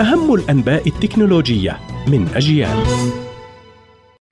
أهم الأنباء التكنولوجية من أجيال.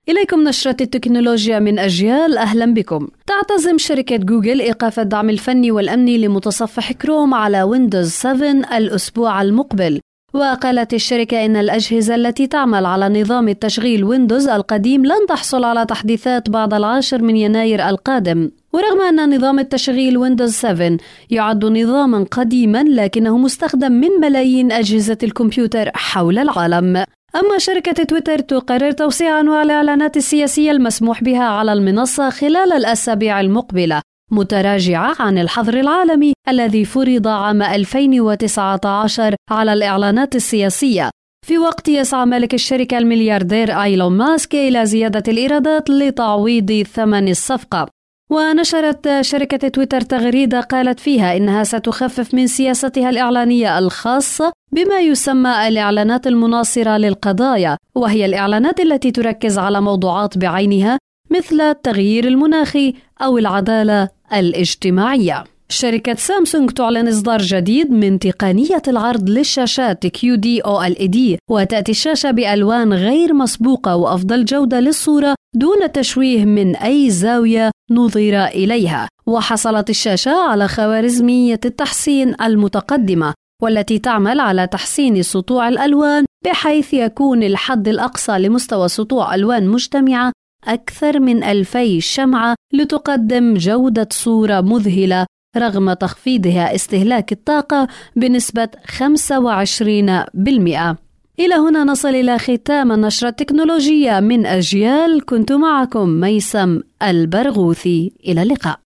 إليكم نشرة التكنولوجيا من أجيال. أهلا بكم. تعتزم شركة جوجل إيقاف الدعم الفني والأمني لمتصفح كروم على ويندوز 7 الأسبوع المقبل. وقالت الشركة إن الأجهزة التي تعمل على نظام التشغيل ويندوز القديم لن تحصل على تحديثات بعد العاشر من يناير القادم. ورغم أن نظام التشغيل ويندوز 7 يعد نظاما قديما لكنه مستخدم من ملايين أجهزة الكمبيوتر حول العالم. أما شركة تويتر تقرر توسيع أنواع الإعلانات السياسية المسموح بها على المنصة خلال الأسابيع المقبلة متراجعة عن الحظر العالمي الذي فرض عام 2019 على الإعلانات السياسية. في وقت يسعى مالك الشركة الملياردير آيلون ماسك إلى زيادة الإيرادات لتعويض ثمن الصفقة. ونشرت شركة تويتر تغريدة قالت فيها إنها ستخفف من سياستها الإعلانية الخاصة بما يسمى الإعلانات المناصرة للقضايا وهي الإعلانات التي تركز على موضوعات بعينها مثل التغيير المناخي أو العدالة الاجتماعية. شركة سامسونج تعلن إصدار جديد من تقنية العرض للشاشات QD OLED وتأتي الشاشة بألوان غير مسبوقة وأفضل جودة للصورة دون تشويه من أي زاوية نظر إليها. وحصلت الشاشة على خوارزمية التحسين المتقدمة والتي تعمل على تحسين سطوع الألوان بحيث يكون الحد الأقصى لمستوى سطوع ألوان مجتمعة أكثر من ألفي شمعة لتقدم جودة صورة مذهلة رغم تخفيضها استهلاك الطاقة بنسبة 25%. إلى هنا نصل إلى ختام النشرة التكنولوجية من أجيال كنت معكم ميسم البرغوثي إلى اللقاء.